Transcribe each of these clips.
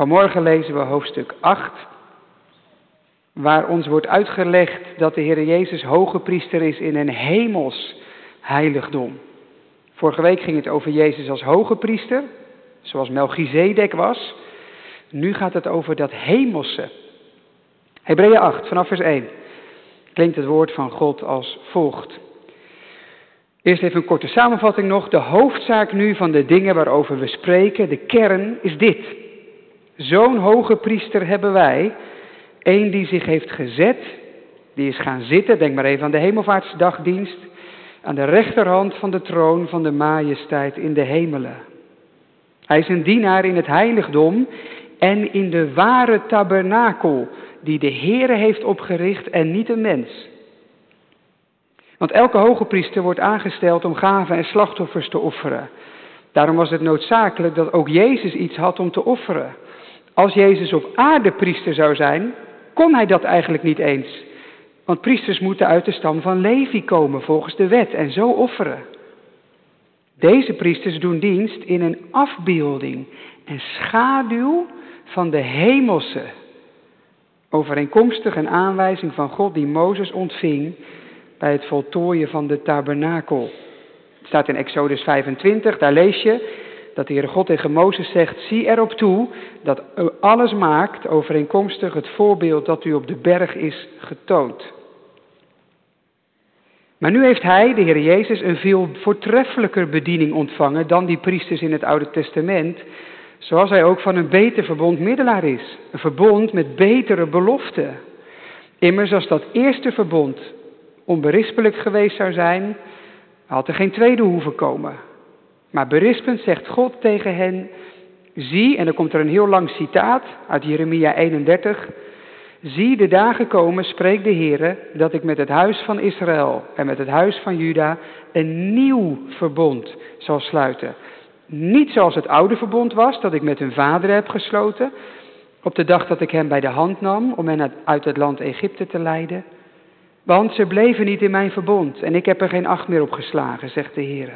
Vanmorgen lezen we hoofdstuk 8, waar ons wordt uitgelegd dat de Heer Jezus hoge priester is in een hemels heiligdom. Vorige week ging het over Jezus als hoge priester, zoals Melchizedek was. Nu gaat het over dat hemelse. Hebreeën 8, vanaf vers 1, klinkt het woord van God als volgt. Eerst even een korte samenvatting nog. De hoofdzaak nu van de dingen waarover we spreken, de kern, is dit. Zo'n hoge priester hebben wij, één die zich heeft gezet, die is gaan zitten, denk maar even aan de hemelvaartsdagdienst, aan de rechterhand van de troon van de majesteit in de hemelen. Hij is een dienaar in het heiligdom en in de ware tabernakel die de Heere heeft opgericht en niet een mens. Want elke hoge priester wordt aangesteld om gaven en slachtoffers te offeren. Daarom was het noodzakelijk dat ook Jezus iets had om te offeren. Als Jezus op aarde priester zou zijn, kon hij dat eigenlijk niet eens. Want priesters moeten uit de stam van Levi komen volgens de wet en zo offeren. Deze priesters doen dienst in een afbeelding en schaduw van de hemelse. Overeenkomstig een aanwijzing van God die Mozes ontving bij het voltooien van de tabernakel. Het staat in Exodus 25, daar lees je dat de Heere God tegen Mozes zegt, zie erop toe dat u alles maakt overeenkomstig het voorbeeld dat u op de berg is getoond. Maar nu heeft hij, de Heer Jezus, een veel voortreffelijker bediening ontvangen dan die priesters in het Oude Testament, zoals hij ook van een beter verbond middelaar is. Een verbond met betere beloften. Immers als dat eerste verbond onberispelijk geweest zou zijn, had er geen tweede hoeven komen. Maar berispend zegt God tegen hen, zie, en dan komt er een heel lang citaat uit Jeremia 31, zie de dagen komen, spreekt de Heer, dat ik met het huis van Israël en met het huis van Juda een nieuw verbond zal sluiten. Niet zoals het oude verbond was, dat ik met hun vader heb gesloten, op de dag dat ik hem bij de hand nam om hen uit het land Egypte te leiden. Want ze bleven niet in mijn verbond en ik heb er geen acht meer op geslagen, zegt de Heer.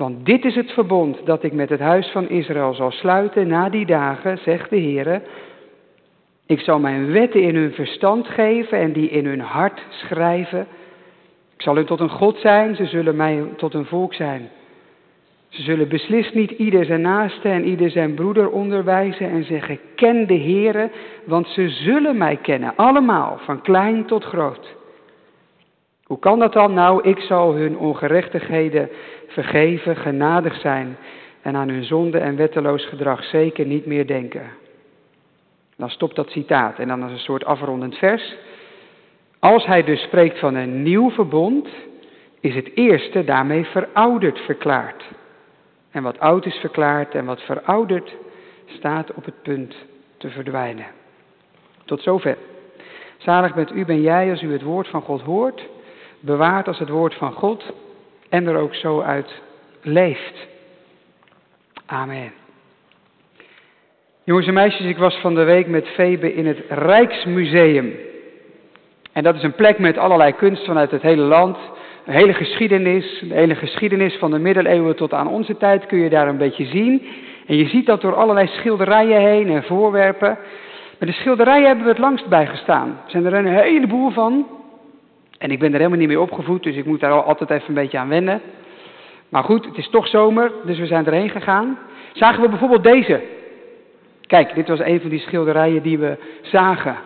Want dit is het verbond dat ik met het huis van Israël zal sluiten na die dagen, zegt de Heer. Ik zal mijn wetten in hun verstand geven en die in hun hart schrijven. Ik zal hun tot een God zijn, ze zullen mij tot een volk zijn. Ze zullen beslist niet ieder zijn naaste en ieder zijn broeder onderwijzen en zeggen, ken de Heere, want ze zullen mij kennen, allemaal, van klein tot groot. Hoe kan dat dan? Nou, ik zal hun ongerechtigheden vergeven, genadig zijn en aan hun zonde en wetteloos gedrag zeker niet meer denken. Dan stopt dat citaat en dan is een soort afrondend vers. Als hij dus spreekt van een nieuw verbond, is het eerste daarmee verouderd verklaard. En wat oud is verklaard en wat verouderd staat op het punt te verdwijnen. Tot zover. Zalig bent u, ben jij als u het woord van God hoort, bewaard als het woord van God en er ook zo uit leeft. Amen. Jongens en meisjes, ik was van de week met Febe in het Rijksmuseum. En dat is een plek met allerlei kunst vanuit het hele land. Een hele geschiedenis, de hele geschiedenis van de middeleeuwen tot aan onze tijd kun je daar een beetje zien. En je ziet dat door allerlei schilderijen heen en voorwerpen. Maar de schilderijen hebben we het langst bij gestaan. Er zijn er een heleboel van. En ik ben er helemaal niet mee opgevoed, dus ik moet daar altijd even een beetje aan wennen. Maar goed, het is toch zomer, dus we zijn erheen gegaan. Zagen we bijvoorbeeld deze. Kijk, dit was een van die schilderijen die we zagen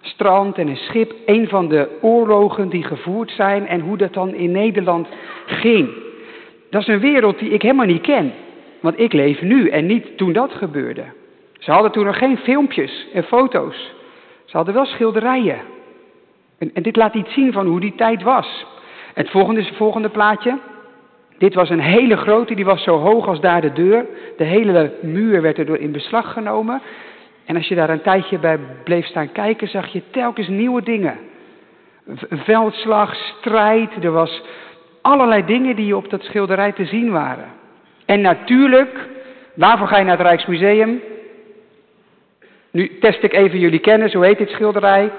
strand en een schip, een van de oorlogen die gevoerd zijn en hoe dat dan in Nederland ging. Dat is een wereld die ik helemaal niet ken, want ik leef nu en niet toen dat gebeurde. Ze hadden toen nog geen filmpjes en foto's. Ze hadden wel schilderijen. En, dit laat iets zien van hoe die tijd was. Het volgende is het volgende plaatje. Dit was een hele grote, die was zo hoog als daar de deur. De hele muur werd erdoor in beslag genomen. En als je daar een tijdje bij bleef staan kijken, zag je telkens nieuwe dingen. Veldslag, strijd, er was allerlei dingen die op dat schilderij te zien waren. En natuurlijk, waarvoor ga je naar het Rijksmuseum? Nu test ik even jullie kennis, hoe heet dit schilderij?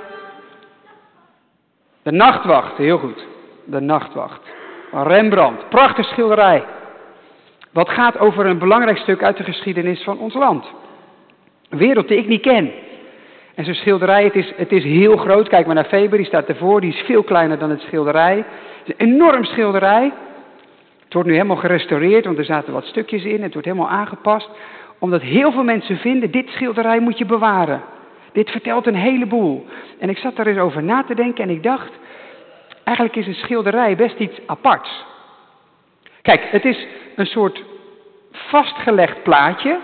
De Nachtwacht, heel goed. De Nachtwacht. Rembrandt, prachtig schilderij. Wat gaat over een belangrijk stuk uit de geschiedenis van ons land. Een wereld die ik niet ken. En zo'n schilderij, het is, het is heel groot. Kijk maar naar Faber, die staat ervoor. Die is veel kleiner dan het schilderij. Het is een enorm schilderij. Het wordt nu helemaal gerestaureerd, want er zaten wat stukjes in. Het wordt helemaal aangepast. Omdat heel veel mensen vinden, dit schilderij moet je bewaren. Dit vertelt een heleboel. En ik zat daar eens over na te denken en ik dacht, eigenlijk is een schilderij best iets aparts. Kijk, het is een soort vastgelegd plaatje.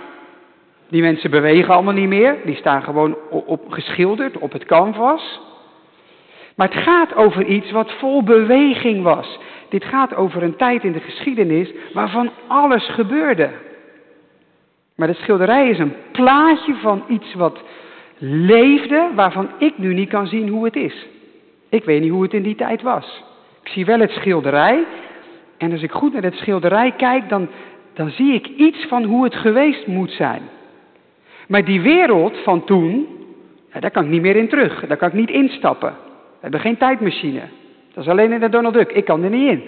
Die mensen bewegen allemaal niet meer. Die staan gewoon op, geschilderd op het canvas. Maar het gaat over iets wat vol beweging was. Dit gaat over een tijd in de geschiedenis waarvan alles gebeurde. Maar de schilderij is een plaatje van iets wat leefde, waarvan ik nu niet kan zien hoe het is. Ik weet niet hoe het in die tijd was. Ik zie wel het schilderij. En als ik goed naar het schilderij kijk, dan, dan zie ik iets van hoe het geweest moet zijn. Maar die wereld van toen, daar kan ik niet meer in terug. Daar kan ik niet instappen. We hebben geen tijdmachine. Dat is alleen in de Donald Duck. Ik kan er niet in.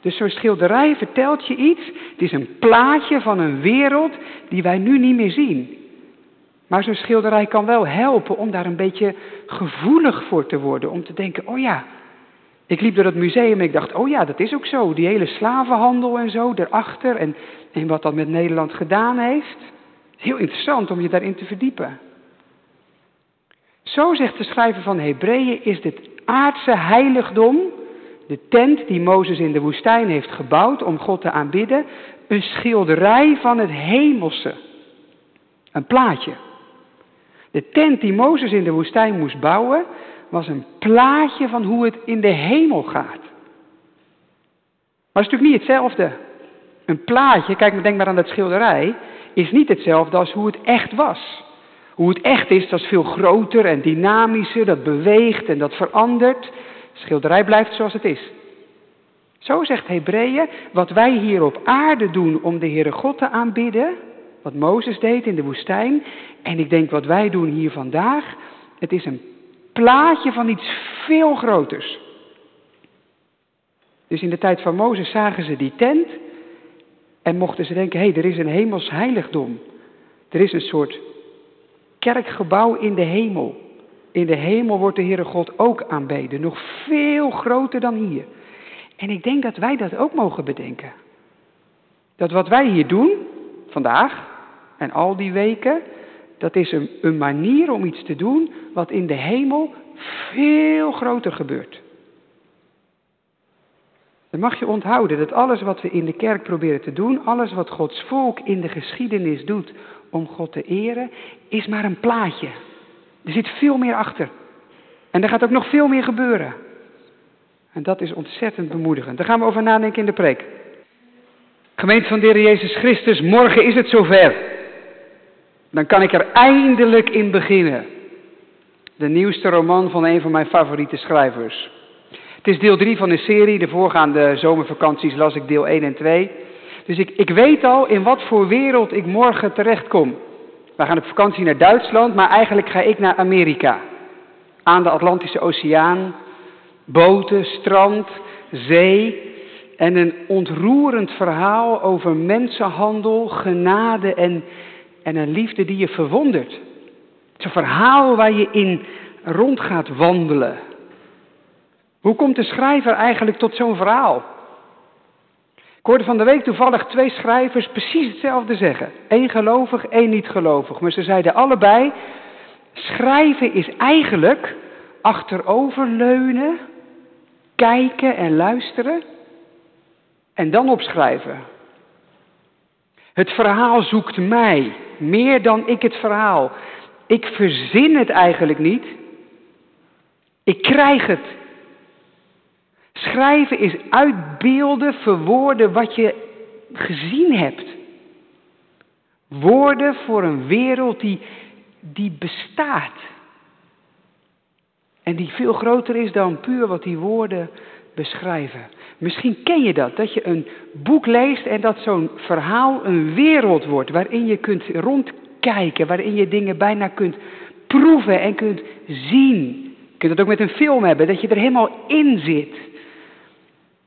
Dus zo'n schilderij vertelt je iets. Het is een plaatje van een wereld die wij nu niet meer zien. Maar zo'n schilderij kan wel helpen om daar een beetje gevoelig voor te worden. Om te denken, oh ja, ik liep door het museum en ik dacht, oh ja, dat is ook zo. Die hele slavenhandel en zo, daarachter. En, en wat dat met Nederland gedaan heeft. Heel interessant om je daarin te verdiepen. Zo zegt de schrijver van Hebreeën, is dit aardse heiligdom, de tent die Mozes in de woestijn heeft gebouwd om God te aanbidden, een schilderij van het hemelse. Een plaatje. De tent die Mozes in de woestijn moest bouwen, was een plaatje van hoe het in de hemel gaat. Maar het is natuurlijk niet hetzelfde. Een plaatje, kijk, denk maar aan dat schilderij, is niet hetzelfde als hoe het echt was. Hoe het echt is, dat is veel groter en dynamischer, dat beweegt en dat verandert. De schilderij blijft zoals het is. Zo zegt Hebreeën, wat wij hier op aarde doen om de Heere God te aanbidden, wat Mozes deed in de woestijn, en ik denk wat wij doen hier vandaag, het is een plaatje van iets veel groters. Dus in de tijd van Mozes zagen ze die tent en mochten ze denken, hé, hey, er is een hemels heiligdom. Er is een soort kerkgebouw in de hemel. In de hemel wordt de Heere God ook aanbeden, nog veel groter dan hier. En ik denk dat wij dat ook mogen bedenken. Dat wat wij hier doen, vandaag en al die weken, dat is een, manier om iets te doen wat in de hemel veel groter gebeurt. Dan mag je onthouden dat alles wat we in de kerk proberen te doen, alles wat Gods volk in de geschiedenis doet om God te eren, is maar een plaatje. Er zit veel meer achter. En er gaat ook nog veel meer gebeuren. En dat is ontzettend bemoedigend. Daar gaan we over nadenken in de preek. Gemeente van de Jezus Christus, morgen is het zover. Dan kan ik er eindelijk in beginnen. De nieuwste roman van een van mijn favoriete schrijvers. Het is deel 3 van een serie. De voorgaande zomervakanties las ik deel 1 en 2. Dus ik, ik weet al in wat voor wereld ik morgen terechtkom. We gaan op vakantie naar Duitsland, maar eigenlijk ga ik naar Amerika. Aan de Atlantische Oceaan, boten, strand, zee en een ontroerend verhaal over mensenhandel, genade en, en een liefde die je verwondert. Het is een verhaal waar je in rond gaat wandelen. Hoe komt de schrijver eigenlijk tot zo'n verhaal? Ik hoorde van de week toevallig twee schrijvers precies hetzelfde zeggen. Eén gelovig, één niet gelovig. Maar ze zeiden allebei, schrijven is eigenlijk achteroverleunen, kijken en luisteren en dan opschrijven. Het verhaal zoekt mij, meer dan ik het verhaal. Ik verzin het eigenlijk niet. Ik krijg het Schrijven is uitbeelden, verwoorden wat je gezien hebt. Woorden voor een wereld die, die bestaat. En die veel groter is dan puur wat die woorden beschrijven. Misschien ken je dat, dat je een boek leest en dat zo'n verhaal een wereld wordt waarin je kunt rondkijken, waarin je dingen bijna kunt proeven en kunt zien. Je kunt het ook met een film hebben, dat je er helemaal in zit.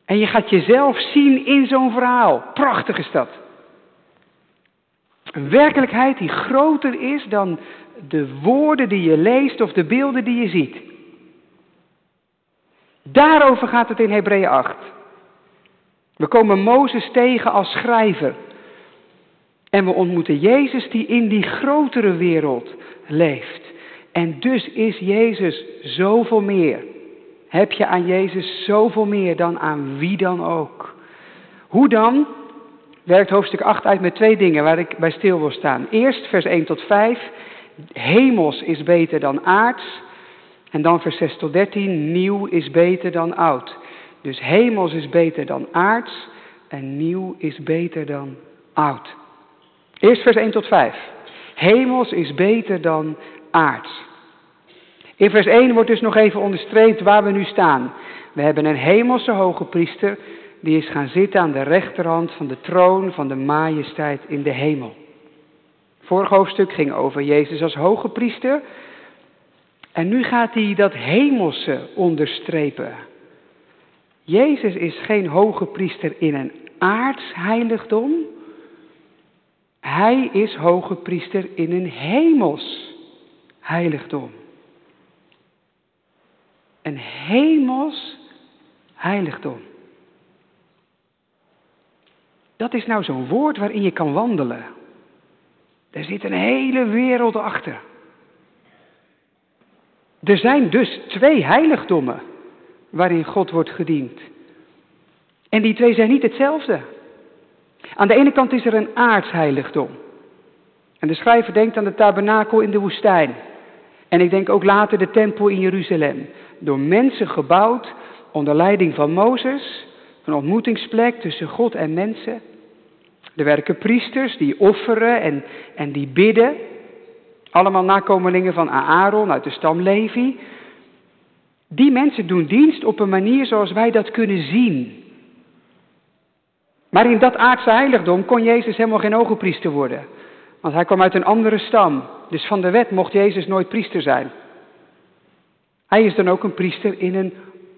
En je gaat jezelf zien in zo'n verhaal. Prachtig is dat. Een werkelijkheid die groter is dan de woorden die je leest of de beelden die je ziet. Daarover gaat het in Hebreeën 8. We komen Mozes tegen als schrijver. En we ontmoeten Jezus die in die grotere wereld leeft. En dus is Jezus zoveel meer. Heb je aan Jezus zoveel meer dan aan wie dan ook. Hoe dan? Werkt hoofdstuk 8 uit met twee dingen waar ik bij stil wil staan. Eerst vers 1 tot 5. Hemels is beter dan aards. En dan vers 6 tot 13. Nieuw is beter dan oud. Dus hemels is beter dan aards. En nieuw is beter dan oud. Eerst vers 1 tot 5. Hemels is beter dan aards. In vers 1 wordt dus nog even onderstreept waar we nu staan. We hebben een hemelse hoge priester die is gaan zitten aan de rechterhand van de troon van de majesteit in de hemel. Vorig hoofdstuk ging over Jezus als hoge priester. En nu gaat hij dat hemelse onderstrepen. Jezus is geen hoge priester in een aards heiligdom. Hij is hoge priester in een hemels heiligdom. Een hemels heiligdom. Dat is nou zo'n woord waarin je kan wandelen. Er zit een hele wereld achter. Er zijn dus twee heiligdommen waarin God wordt gediend. En die twee zijn niet hetzelfde. Aan de ene kant is er een aardsheiligdom. En de schrijver denkt aan de tabernakel in de woestijn. En ik denk ook later de tempel in Jeruzalem. Door mensen gebouwd onder leiding van Mozes. Een ontmoetingsplek tussen God en mensen. Er werken priesters die offeren en, en die bidden. Allemaal nakomelingen van Aaron uit de stam Levi. Die mensen doen dienst op een manier zoals wij dat kunnen zien. Maar in dat aardse heiligdom kon Jezus helemaal geen ogenpriester worden. Want hij kwam uit een andere stam. Dus van de wet mocht Jezus nooit priester zijn. Hij is dan ook een priester in een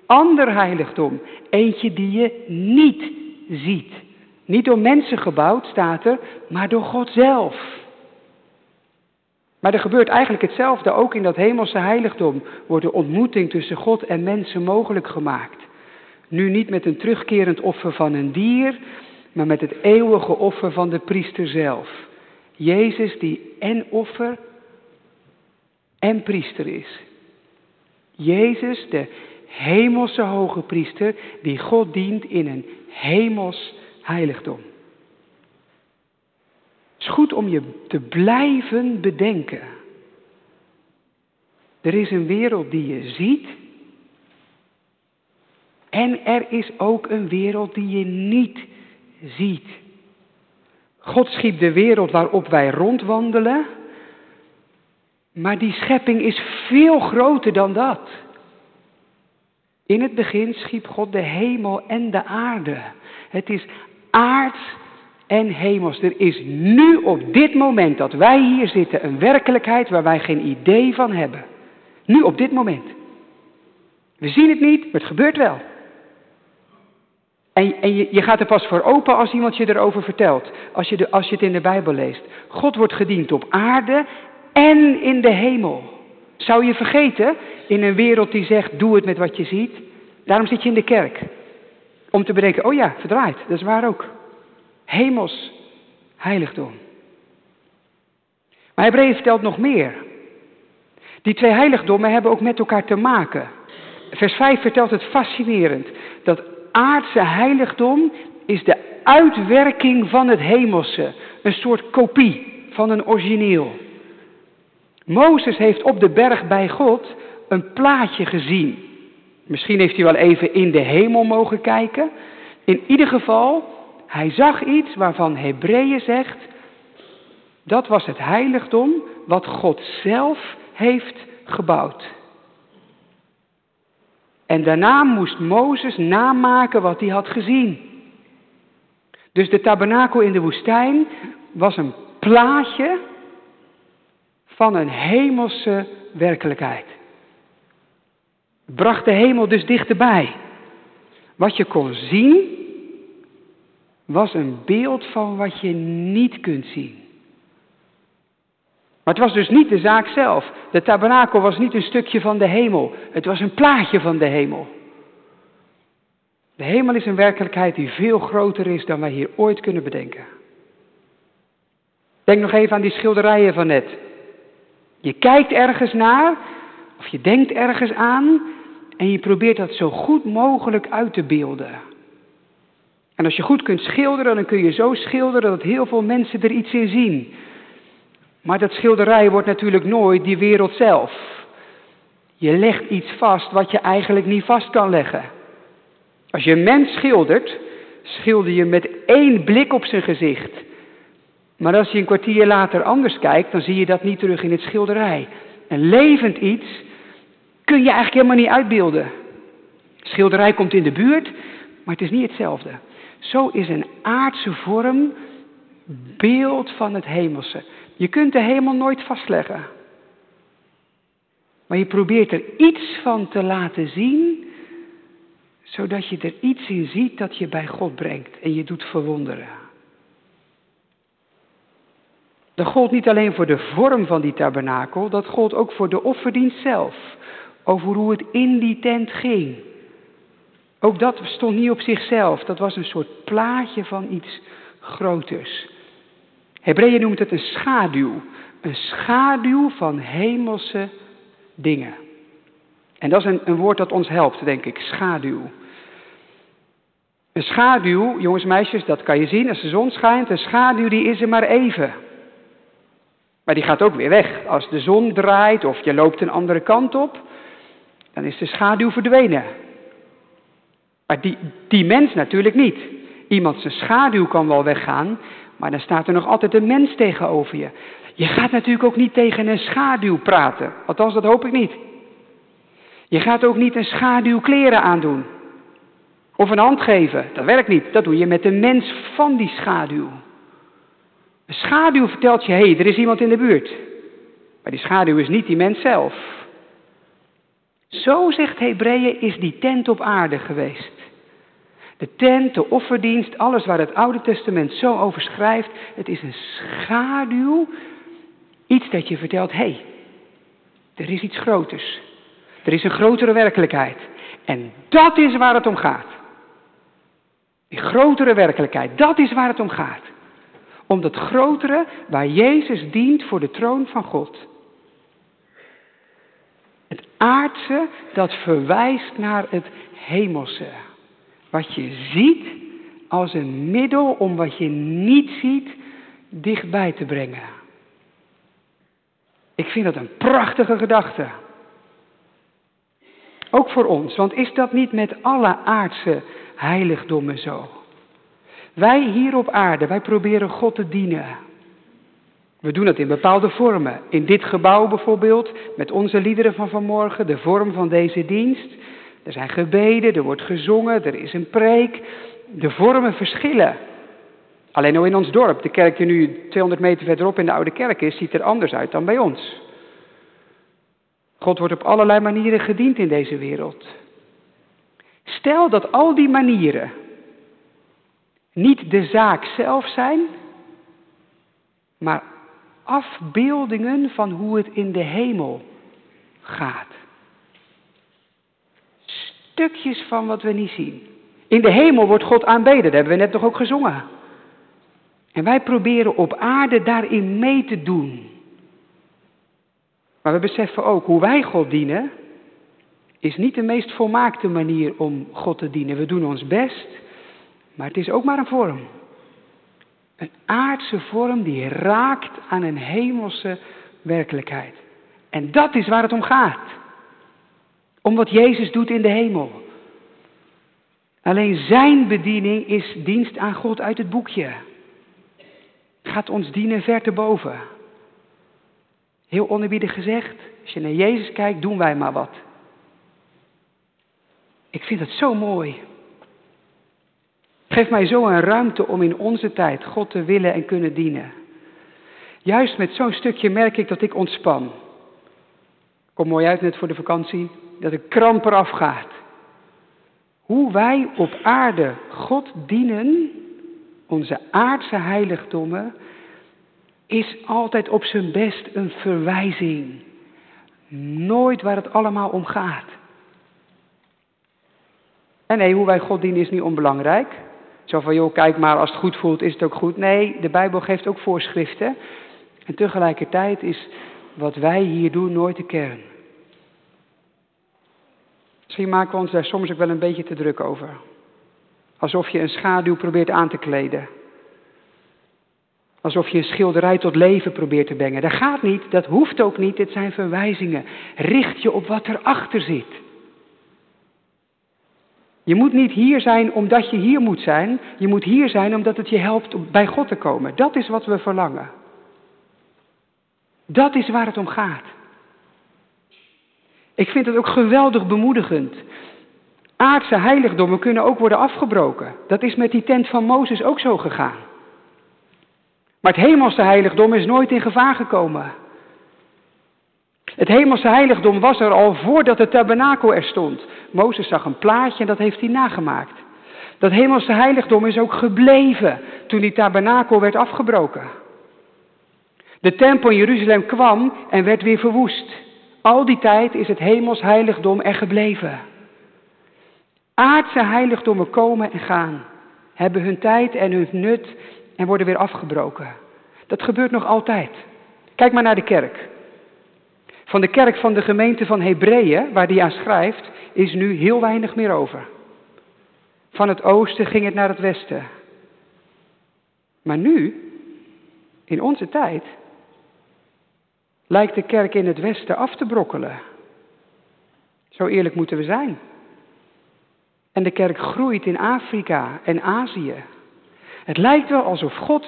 ander heiligdom. Eentje die je niet ziet. Niet door mensen gebouwd, staat er, maar door God zelf. Maar er gebeurt eigenlijk hetzelfde. Ook in dat hemelse heiligdom wordt de ontmoeting tussen God en mensen mogelijk gemaakt. Nu niet met een terugkerend offer van een dier, maar met het eeuwige offer van de priester zelf. Jezus die en offer en priester is. Jezus, de hemelse hoge priester, die God dient in een hemels heiligdom. Het is goed om je te blijven bedenken. Er is een wereld die je ziet. En er is ook een wereld die je niet ziet. God schiep de wereld waarop wij rondwandelen. Maar die schepping is veel groter dan dat. In het begin schiep God de hemel en de aarde. Het is aards en hemels. Er is nu op dit moment dat wij hier zitten een werkelijkheid waar wij geen idee van hebben. Nu op dit moment. We zien het niet, maar het gebeurt wel. En, je, je, gaat er pas voor open als iemand je erover vertelt. Als je, de, als je het in de Bijbel leest. God wordt gediend op aarde en in de hemel. Zou je vergeten in een wereld die zegt: doe het met wat je ziet? Daarom zit je in de kerk. Om te bedenken, oh ja, verdraaid, dat is waar ook. Hemels heiligdom. Maar Hebreeën vertelt nog meer. Die twee heiligdommen hebben ook met elkaar te maken. Vers 5 vertelt het fascinerend. Dat aardse heiligdom is de uitwerking van het hemelse. Een soort kopie van een origineel. Mozes heeft op de berg bij God een plaatje gezien Misschien heeft hij wel even in de hemel mogen kijken. In ieder geval, hij zag iets waarvan Hebreeën zegt, dat was het heiligdom wat God zelf heeft gebouwd. En daarna moest Mozes namaken wat hij had gezien. Dus de tabernakel in de woestijn was een plaatje van een hemelse werkelijkheid bracht de hemel dus dichterbij. Wat je kon zien, was een beeld van wat je niet kunt zien. Maar het was dus niet de zaak zelf. De tabernakel was niet een stukje van de hemel. Het was een plaatje van de hemel. De hemel is een werkelijkheid die veel groter is dan wij hier ooit kunnen bedenken. Denk nog even aan die schilderijen van net. Je kijkt ergens naar, of je denkt ergens aan, en je probeert dat zo goed mogelijk uit te beelden. En als je goed kunt schilderen, dan kun je zo schilderen dat heel veel mensen er iets in zien. Maar dat schilderij wordt natuurlijk nooit die wereld zelf. Je legt iets vast wat je eigenlijk niet vast kan leggen. Als je een mens schildert, schilder je met één blik op zijn gezicht. Maar als je een kwartier later anders kijkt, dan zie je dat niet terug in het schilderij. Een levend iets kun je eigenlijk helemaal niet uitbeelden. Schilderij komt in de buurt, maar het is niet hetzelfde. Zo is een aardse vorm beeld van het hemelse. Je kunt de hemel nooit vastleggen. Maar je probeert er iets van te laten zien, zodat je er iets in ziet dat je bij God brengt en je doet verwonderen. Dat gold niet alleen voor de vorm van die tabernakel, dat gold ook voor de offerdienst zelf. Over hoe het in die tent ging. Ook dat stond niet op zichzelf, dat was een soort plaatje van iets groters. Hebreeën noemt het een schaduw. Een schaduw van hemelse dingen. En dat is een, een woord dat ons helpt, denk ik. Schaduw. Een schaduw, jongens en meisjes, dat kan je zien als de zon schijnt. Een schaduw die is er maar even. Maar die gaat ook weer weg. Als de zon draait of je loopt een andere kant op, dan is de schaduw verdwenen. Maar die, die mens natuurlijk niet. Iemand zijn schaduw kan wel weggaan, maar dan staat er nog altijd een mens tegenover je. Je gaat natuurlijk ook niet tegen een schaduw praten. Althans, dat hoop ik niet. Je gaat ook niet een schaduw kleren aandoen. Of een hand geven. Dat werkt niet. Dat doe je met de mens van die schaduw. Een schaduw vertelt je, hé, hey, er is iemand in de buurt. Maar die schaduw is niet die mens zelf. Zo, zegt Hebreeën, is die tent op aarde geweest. De tent, de offerdienst, alles waar het Oude Testament zo over schrijft, het is een schaduw. Iets dat je vertelt, hé, hey, er is iets groters. Er is een grotere werkelijkheid. En dat is waar het om gaat. Die grotere werkelijkheid, dat is waar het om gaat. Om dat grotere waar Jezus dient voor de troon van God. Aardse dat verwijst naar het hemelse. Wat je ziet als een middel om wat je niet ziet dichtbij te brengen. Ik vind dat een prachtige gedachte. Ook voor ons, want is dat niet met alle aardse heiligdommen zo? Wij hier op aarde, wij proberen God te dienen. We doen dat in bepaalde vormen. In dit gebouw bijvoorbeeld, met onze liederen van vanmorgen, de vorm van deze dienst. Er zijn gebeden, er wordt gezongen, er is een preek. De vormen verschillen. Alleen al in ons dorp, de kerk die nu 200 meter verderop in de oude kerk is, ziet er anders uit dan bij ons. God wordt op allerlei manieren gediend in deze wereld. Stel dat al die manieren niet de zaak zelf zijn, maar afbeeldingen van hoe het in de hemel gaat. Stukjes van wat we niet zien. In de hemel wordt God aanbeden, dat hebben we net nog ook gezongen. En wij proberen op aarde daarin mee te doen. Maar we beseffen ook hoe wij God dienen, is niet de meest volmaakte manier om God te dienen. We doen ons best, maar het is ook maar een vorm. Een aardse vorm die raakt aan een hemelse werkelijkheid. En dat is waar het om gaat. Om wat Jezus doet in de hemel. Alleen zijn bediening is dienst aan God uit het boekje. Gaat ons dienen ver te boven. Heel onerbiedig gezegd, als je naar Jezus kijkt, doen wij maar wat. Ik vind het zo mooi. Geef mij zo een ruimte om in onze tijd God te willen en kunnen dienen. Juist met zo'n stukje merk ik dat ik ontspan. Kom mooi uit net voor de vakantie, dat de kramp eraf gaat. Hoe wij op aarde God dienen, onze aardse heiligdommen, is altijd op zijn best een verwijzing. Nooit waar het allemaal om gaat. En nee, hoe wij God dienen is niet onbelangrijk. Zo van, joh, kijk maar, als het goed voelt, is het ook goed. Nee, de Bijbel geeft ook voorschriften. En tegelijkertijd is wat wij hier doen nooit de kern. Misschien maken we ons daar soms ook wel een beetje te druk over. Alsof je een schaduw probeert aan te kleden. Alsof je een schilderij tot leven probeert te brengen. Dat gaat niet, dat hoeft ook niet, dit zijn verwijzingen. Richt je op wat erachter zit. Je moet niet hier zijn omdat je hier moet zijn. Je moet hier zijn omdat het je helpt bij God te komen. Dat is wat we verlangen. Dat is waar het om gaat. Ik vind het ook geweldig bemoedigend. Aardse heiligdommen kunnen ook worden afgebroken. Dat is met die tent van Mozes ook zo gegaan. Maar het hemelse heiligdom is nooit in gevaar gekomen. Het hemelse heiligdom was er al voordat de tabernakel er stond. Mozes zag een plaatje en dat heeft hij nagemaakt. Dat hemelse heiligdom is ook gebleven toen die tabernakel werd afgebroken. De tempel in Jeruzalem kwam en werd weer verwoest. Al die tijd is het hemels heiligdom er gebleven. Aardse heiligdommen komen en gaan, hebben hun tijd en hun nut en worden weer afgebroken. Dat gebeurt nog altijd. Kijk maar naar de kerk. Van de kerk van de gemeente van Hebreeën, waar die aan schrijft, is nu heel weinig meer over. Van het oosten ging het naar het westen. Maar nu, in onze tijd, lijkt de kerk in het westen af te brokkelen. Zo eerlijk moeten we zijn. En de kerk groeit in Afrika en Azië. Het lijkt wel alsof God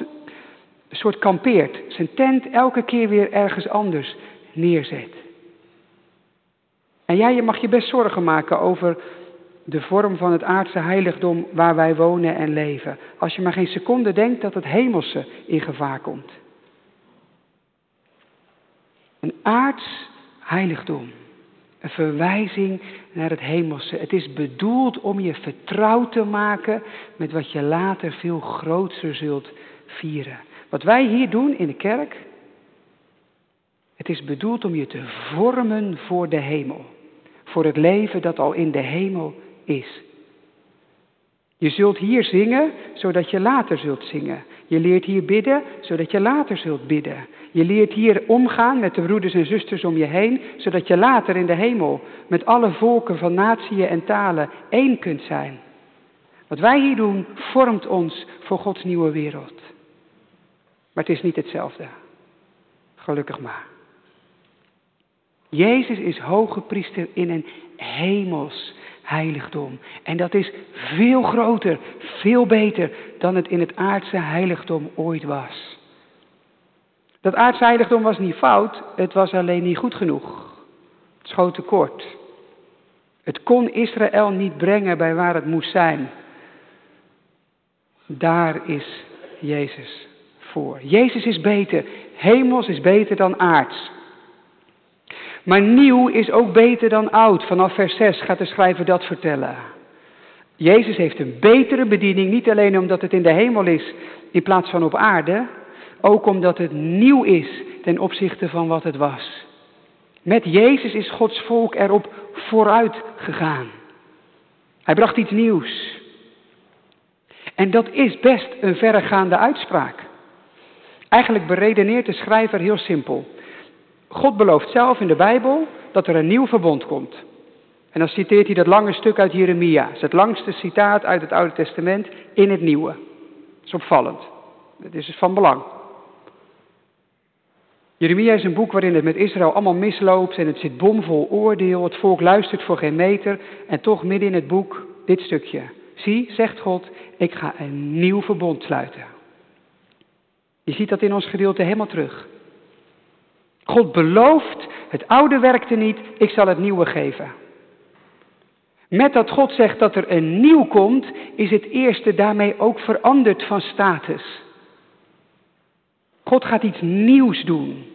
een soort kampeert, zijn tent elke keer weer ergens anders neerzet. En jij je mag je best zorgen maken over de vorm van het aardse heiligdom waar wij wonen en leven. Als je maar geen seconde denkt dat het hemelse in gevaar komt. Een aards heiligdom. Een verwijzing naar het hemelse. Het is bedoeld om je vertrouwd te maken met wat je later veel groter zult vieren. Wat wij hier doen in de kerk, is bedoeld om je te vormen voor de hemel. Voor het leven dat al in de hemel is. Je zult hier zingen, zodat je later zult zingen. Je leert hier bidden, zodat je later zult bidden. Je leert hier omgaan met de broeders en zusters om je heen, zodat je later in de hemel met alle volken van natieën en talen één kunt zijn. Wat wij hier doen, vormt ons voor Gods nieuwe wereld. Maar het is niet hetzelfde. Gelukkig maar. Jezus is hoge priester in een hemels heiligdom. En dat is veel groter, veel beter dan het in het aardse heiligdom ooit was. Dat aardse heiligdom was niet fout, het was alleen niet goed genoeg. Het schoot tekort. Het kon Israël niet brengen bij waar het moest zijn. Daar is Jezus voor. Jezus is beter. Hemels is beter dan aards. Maar nieuw is ook beter dan oud. Vanaf vers 6 gaat de schrijver dat vertellen. Jezus heeft een betere bediening, niet alleen omdat het in de hemel is in plaats van op aarde, ook omdat het nieuw is ten opzichte van wat het was. Met Jezus is Gods volk erop vooruit gegaan. Hij bracht iets nieuws. En dat is best een verregaande uitspraak. Eigenlijk beredeneert de schrijver heel simpel. God belooft zelf in de Bijbel dat er een nieuw verbond komt. En dan citeert hij dat lange stuk uit Jeremia. Het is het langste citaat uit het Oude Testament in het Nieuwe. Dat is opvallend. Dat is van belang. Jeremia is een boek waarin het met Israël allemaal misloopt en het zit bomvol oordeel. Het volk luistert voor geen meter en toch midden in het boek dit stukje. Zie, zegt God, ik ga een nieuw verbond sluiten. Je ziet dat in ons gedeelte helemaal terug. God belooft, het oude werkte niet, ik zal het nieuwe geven. Met dat God zegt dat er een nieuw komt, is het eerste daarmee ook veranderd van status. God gaat iets nieuws doen.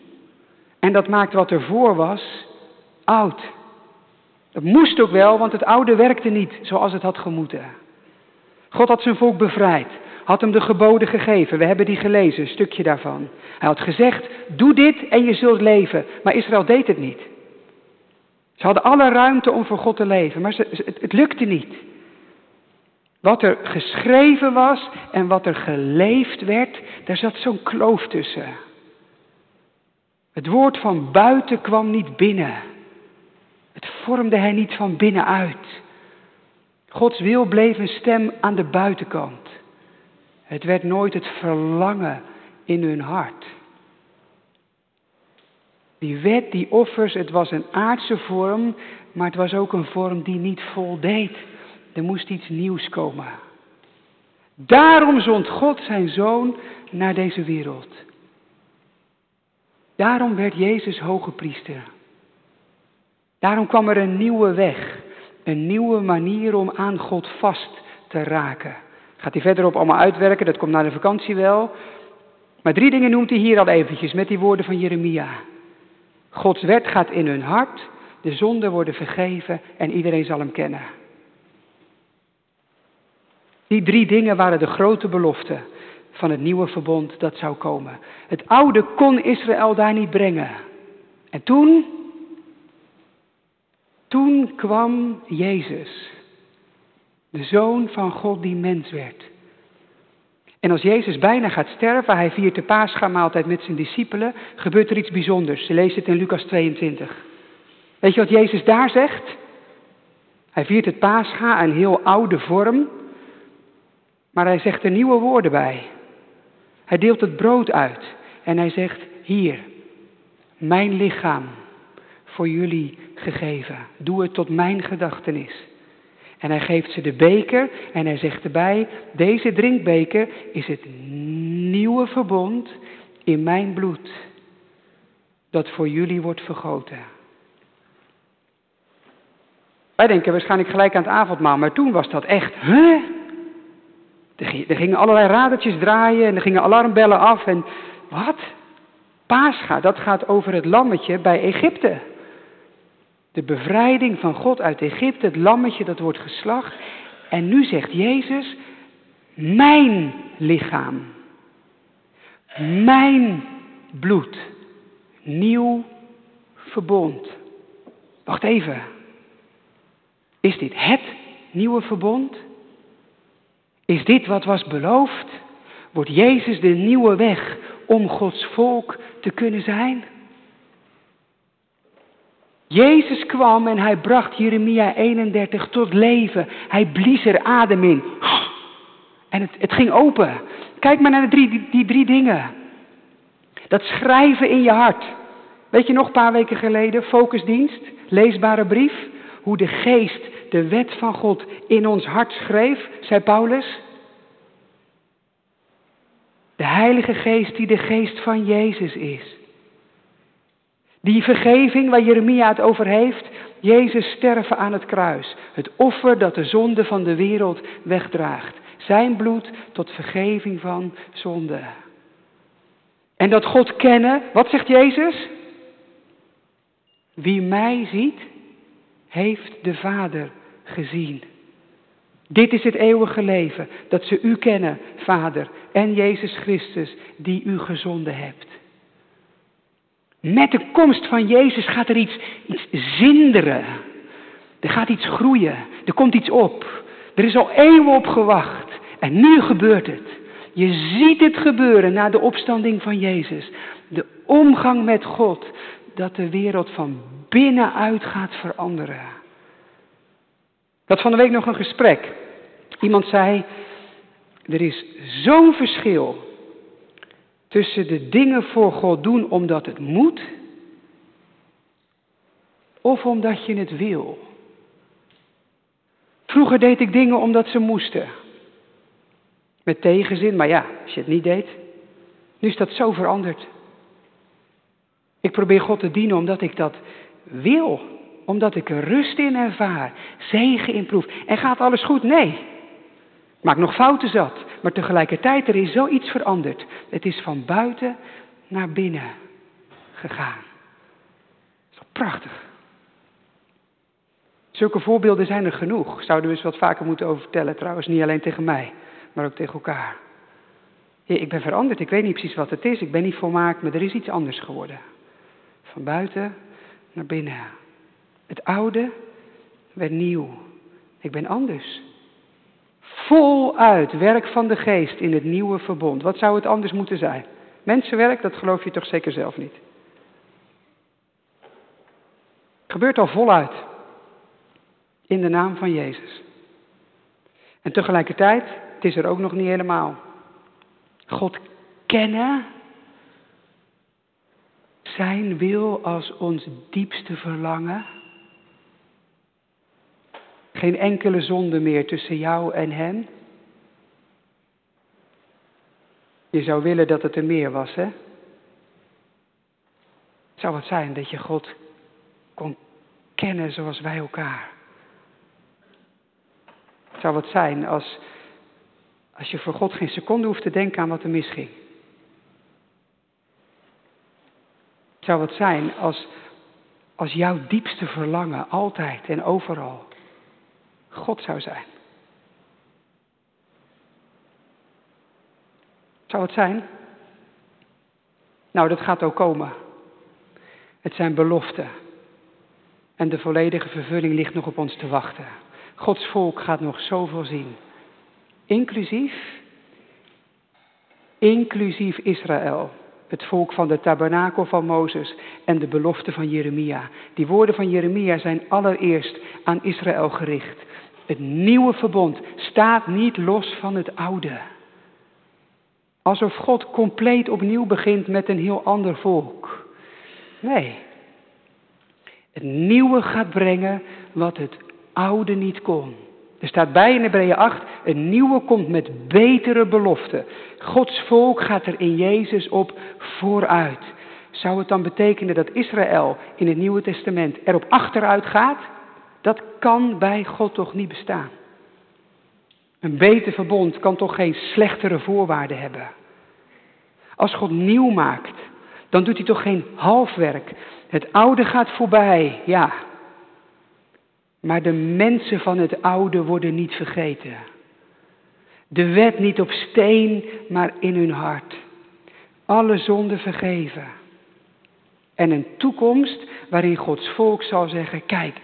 En dat maakt wat ervoor was oud. Dat moest ook wel, want het oude werkte niet zoals het had gemoeten. God had zijn volk bevrijd. Had hem de geboden gegeven. We hebben die gelezen, een stukje daarvan. Hij had gezegd, doe dit en je zult leven. Maar Israël deed het niet. Ze hadden alle ruimte om voor God te leven, maar het, het lukte niet. Wat er geschreven was en wat er geleefd werd, daar zat zo'n kloof tussen. Het woord van buiten kwam niet binnen. Het vormde hij niet van binnenuit. Gods wil bleef een stem aan de buitenkant. Het werd nooit het verlangen in hun hart. Die wet, die offers, het was een aardse vorm, maar het was ook een vorm die niet voldeed. Er moest iets nieuws komen. Daarom zond God zijn zoon naar deze wereld. Daarom werd Jezus hoge priester. Daarom kwam er een nieuwe weg, een nieuwe manier om aan God vast te raken. Gaat hij verderop allemaal uitwerken, dat komt na de vakantie wel. Maar drie dingen noemt hij hier al eventjes met die woorden van Jeremia. Gods wet gaat in hun hart, de zonden worden vergeven en iedereen zal hem kennen. Die drie dingen waren de grote beloften van het nieuwe verbond dat zou komen. Het oude kon Israël daar niet brengen. En toen, toen kwam Jezus, de zoon van God die mens werd. En als Jezus bijna gaat sterven, hij viert de paasgamaaltijd met zijn discipelen, gebeurt er iets bijzonders. Ze leest het in Lucas 22. Weet je wat Jezus daar zegt? Hij viert het paascha, een heel oude vorm, maar hij zegt er nieuwe woorden bij. Hij deelt het brood uit en hij zegt, hier, mijn lichaam voor jullie gegeven. Doe het tot mijn gedachtenis. En hij geeft ze de beker en hij zegt erbij, deze drinkbeker is het nieuwe verbond in mijn bloed, dat voor jullie wordt vergoten. Wij denken waarschijnlijk gelijk aan het avondmaal, maar toen was dat echt, hè? Er gingen allerlei radertjes draaien en er gingen alarmbellen af en wat? Pascha, dat gaat over het lammetje bij Egypte. De bevrijding van God uit Egypte, het lammetje dat wordt geslacht. En nu zegt Jezus, mijn lichaam, mijn bloed, nieuw verbond. Wacht even. Is dit het nieuwe verbond? Is dit wat was beloofd? Wordt Jezus de nieuwe weg om Gods volk te kunnen zijn? Jezus kwam en hij bracht Jeremia 31 tot leven. Hij blies er adem in. En het, het ging open. Kijk maar naar de drie, die, die drie dingen. Dat schrijven in je hart. Weet je nog een paar weken geleden, focusdienst, leesbare brief, hoe de geest de wet van God in ons hart schreef, zei Paulus. De Heilige Geest die de geest van Jezus is. Die vergeving waar Jeremia het over heeft, Jezus sterven aan het kruis. Het offer dat de zonde van de wereld wegdraagt. Zijn bloed tot vergeving van zonde. En dat God kennen, wat zegt Jezus? Wie mij ziet, heeft de Vader gezien. Dit is het eeuwige leven, dat ze u kennen, Vader, en Jezus Christus, die u gezonden hebt. Met de komst van Jezus gaat er iets, iets zinderen. Er gaat iets groeien. Er komt iets op. Er is al eeuwen op gewacht. En nu gebeurt het. Je ziet het gebeuren na de opstanding van Jezus. De omgang met God. Dat de wereld van binnenuit gaat veranderen. Ik had van de week nog een gesprek. Iemand zei, er is zo'n verschil tussen de dingen voor God doen omdat het moet of omdat je het wil. Vroeger deed ik dingen omdat ze moesten. Met tegenzin, maar ja, als je het niet deed. Nu is dat zo veranderd. Ik probeer God te dienen omdat ik dat wil omdat ik er rust in ervaar, zegen in proef. En gaat alles goed? Nee. Maak nog fouten zat, maar tegelijkertijd er is zoiets veranderd. Het is van buiten naar binnen gegaan. Dat is toch prachtig. Zulke voorbeelden zijn er genoeg. Zouden we eens wat vaker moeten over vertellen trouwens. Niet alleen tegen mij, maar ook tegen elkaar. ik ben veranderd, ik weet niet precies wat het is, ik ben niet volmaakt, maar er is iets anders geworden. Van buiten naar binnen. Het oude werd nieuw. Ik ben anders. Voluit werk van de geest in het nieuwe verbond. Wat zou het anders moeten zijn? Mensenwerk, dat geloof je toch zeker zelf niet. Gebeurt al voluit. In de naam van Jezus. En tegelijkertijd, het is er ook nog niet helemaal. God kennen, zijn wil als ons diepste verlangen. Geen enkele zonde meer tussen jou en hem. Je zou willen dat het er meer was, hè? Zou het zijn dat je God kon kennen zoals wij elkaar? Zou het zijn als, als je voor God geen seconde hoeft te denken aan wat er misging? Zou het zijn als, als jouw diepste verlangen altijd en overal God zou zijn? Zou het zijn? Nou, dat gaat ook komen. Het zijn beloften. En de volledige vervulling ligt nog op ons te wachten. Gods volk gaat nog zoveel zien. Inclusief, inclusief Israël. Het volk van de tabernakel van Mozes en de belofte van Jeremia. Die woorden van Jeremia zijn allereerst aan Israël gericht. Het nieuwe verbond staat niet los van het oude. Alsof God compleet opnieuw begint met een heel ander volk. Nee. Het nieuwe gaat brengen wat het oude niet kon. Er staat bij in Hebreeën 8, een nieuwe komt met betere beloften. Gods volk gaat er in Jezus op vooruit. Zou het dan betekenen dat Israël in het Nieuwe Testament erop achteruit gaat? Dat kan bij God toch niet bestaan. Een beter verbond kan toch geen slechtere voorwaarden hebben. Als God nieuw maakt, dan doet hij toch geen halfwerk. Het oude gaat voorbij, ja. Maar de mensen van het oude worden niet vergeten. De wet niet op steen, maar in hun hart. Alle zonden vergeven. En een toekomst waarin Gods volk zal zeggen: Kijk,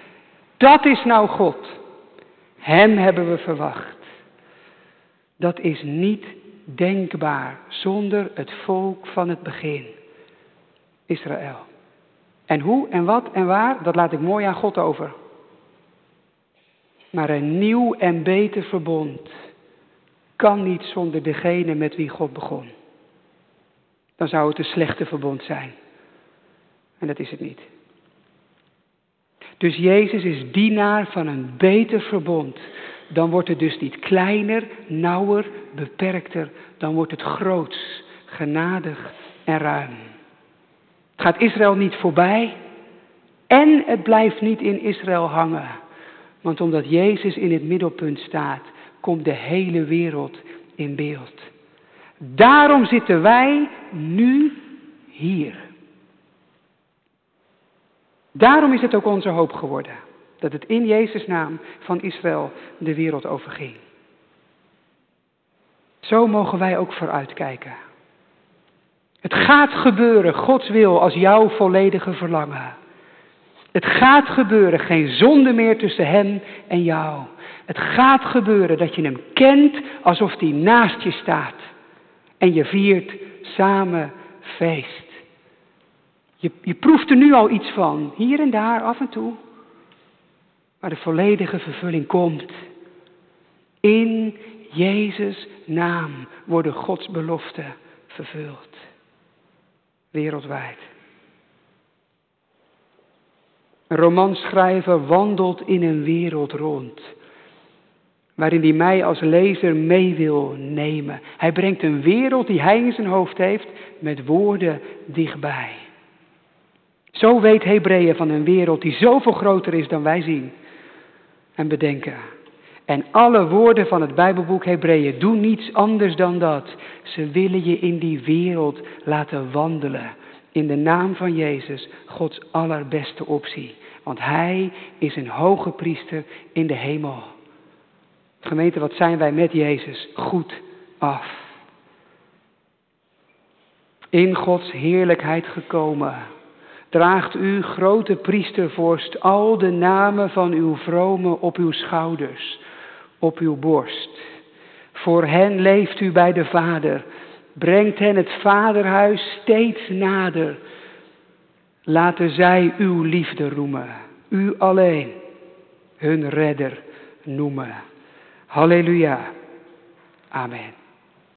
dat is nou God. Hem hebben we verwacht. Dat is niet denkbaar zonder het volk van het begin. Israël. En hoe en wat en waar, dat laat ik mooi aan God over. Maar een nieuw en beter verbond kan niet zonder degene met wie God begon. Dan zou het een slechte verbond zijn. En dat is het niet. Dus Jezus is dienaar van een beter verbond. Dan wordt het dus niet kleiner, nauwer, beperkter. Dan wordt het groots, genadig en ruim. Het gaat Israël niet voorbij. En het blijft niet in Israël hangen. Want omdat Jezus in het middelpunt staat, komt de hele wereld in beeld. Daarom zitten wij nu hier. Daarom is het ook onze hoop geworden. Dat het in Jezus' naam van Israël de wereld overging. Zo mogen wij ook vooruitkijken. Het gaat gebeuren, Gods wil, als jouw volledige verlangen. Het gaat gebeuren, geen zonde meer tussen hem en jou. Het gaat gebeuren dat je hem kent alsof hij naast je staat. En je viert samen feest. Je, je proeft er nu al iets van, hier en daar, af en toe. Maar de volledige vervulling komt. In Jezus' naam worden Gods beloften vervuld. Wereldwijd. Een romanschrijver wandelt in een wereld rond. Waarin hij mij als lezer mee wil nemen. Hij brengt een wereld die hij in zijn hoofd heeft met woorden dichtbij. Zo weet Hebreeën van een wereld die zoveel groter is dan wij zien en bedenken. En alle woorden van het Bijbelboek Hebreeën doen niets anders dan dat. Ze willen je in die wereld laten wandelen. In de naam van Jezus, Gods allerbeste optie. Want Hij is een hoge priester in de hemel. Gemeente, wat zijn wij met Jezus goed af. in Gods heerlijkheid gekomen, draagt u, grote priestervorst, al de namen van uw vrome op uw schouders, op uw borst. Voor hen leeft u bij de Vader, brengt hen het Vaderhuis steeds nader. Laten zij uw liefde roemen, u alleen, hun redder noemen. Halleluja. Amen.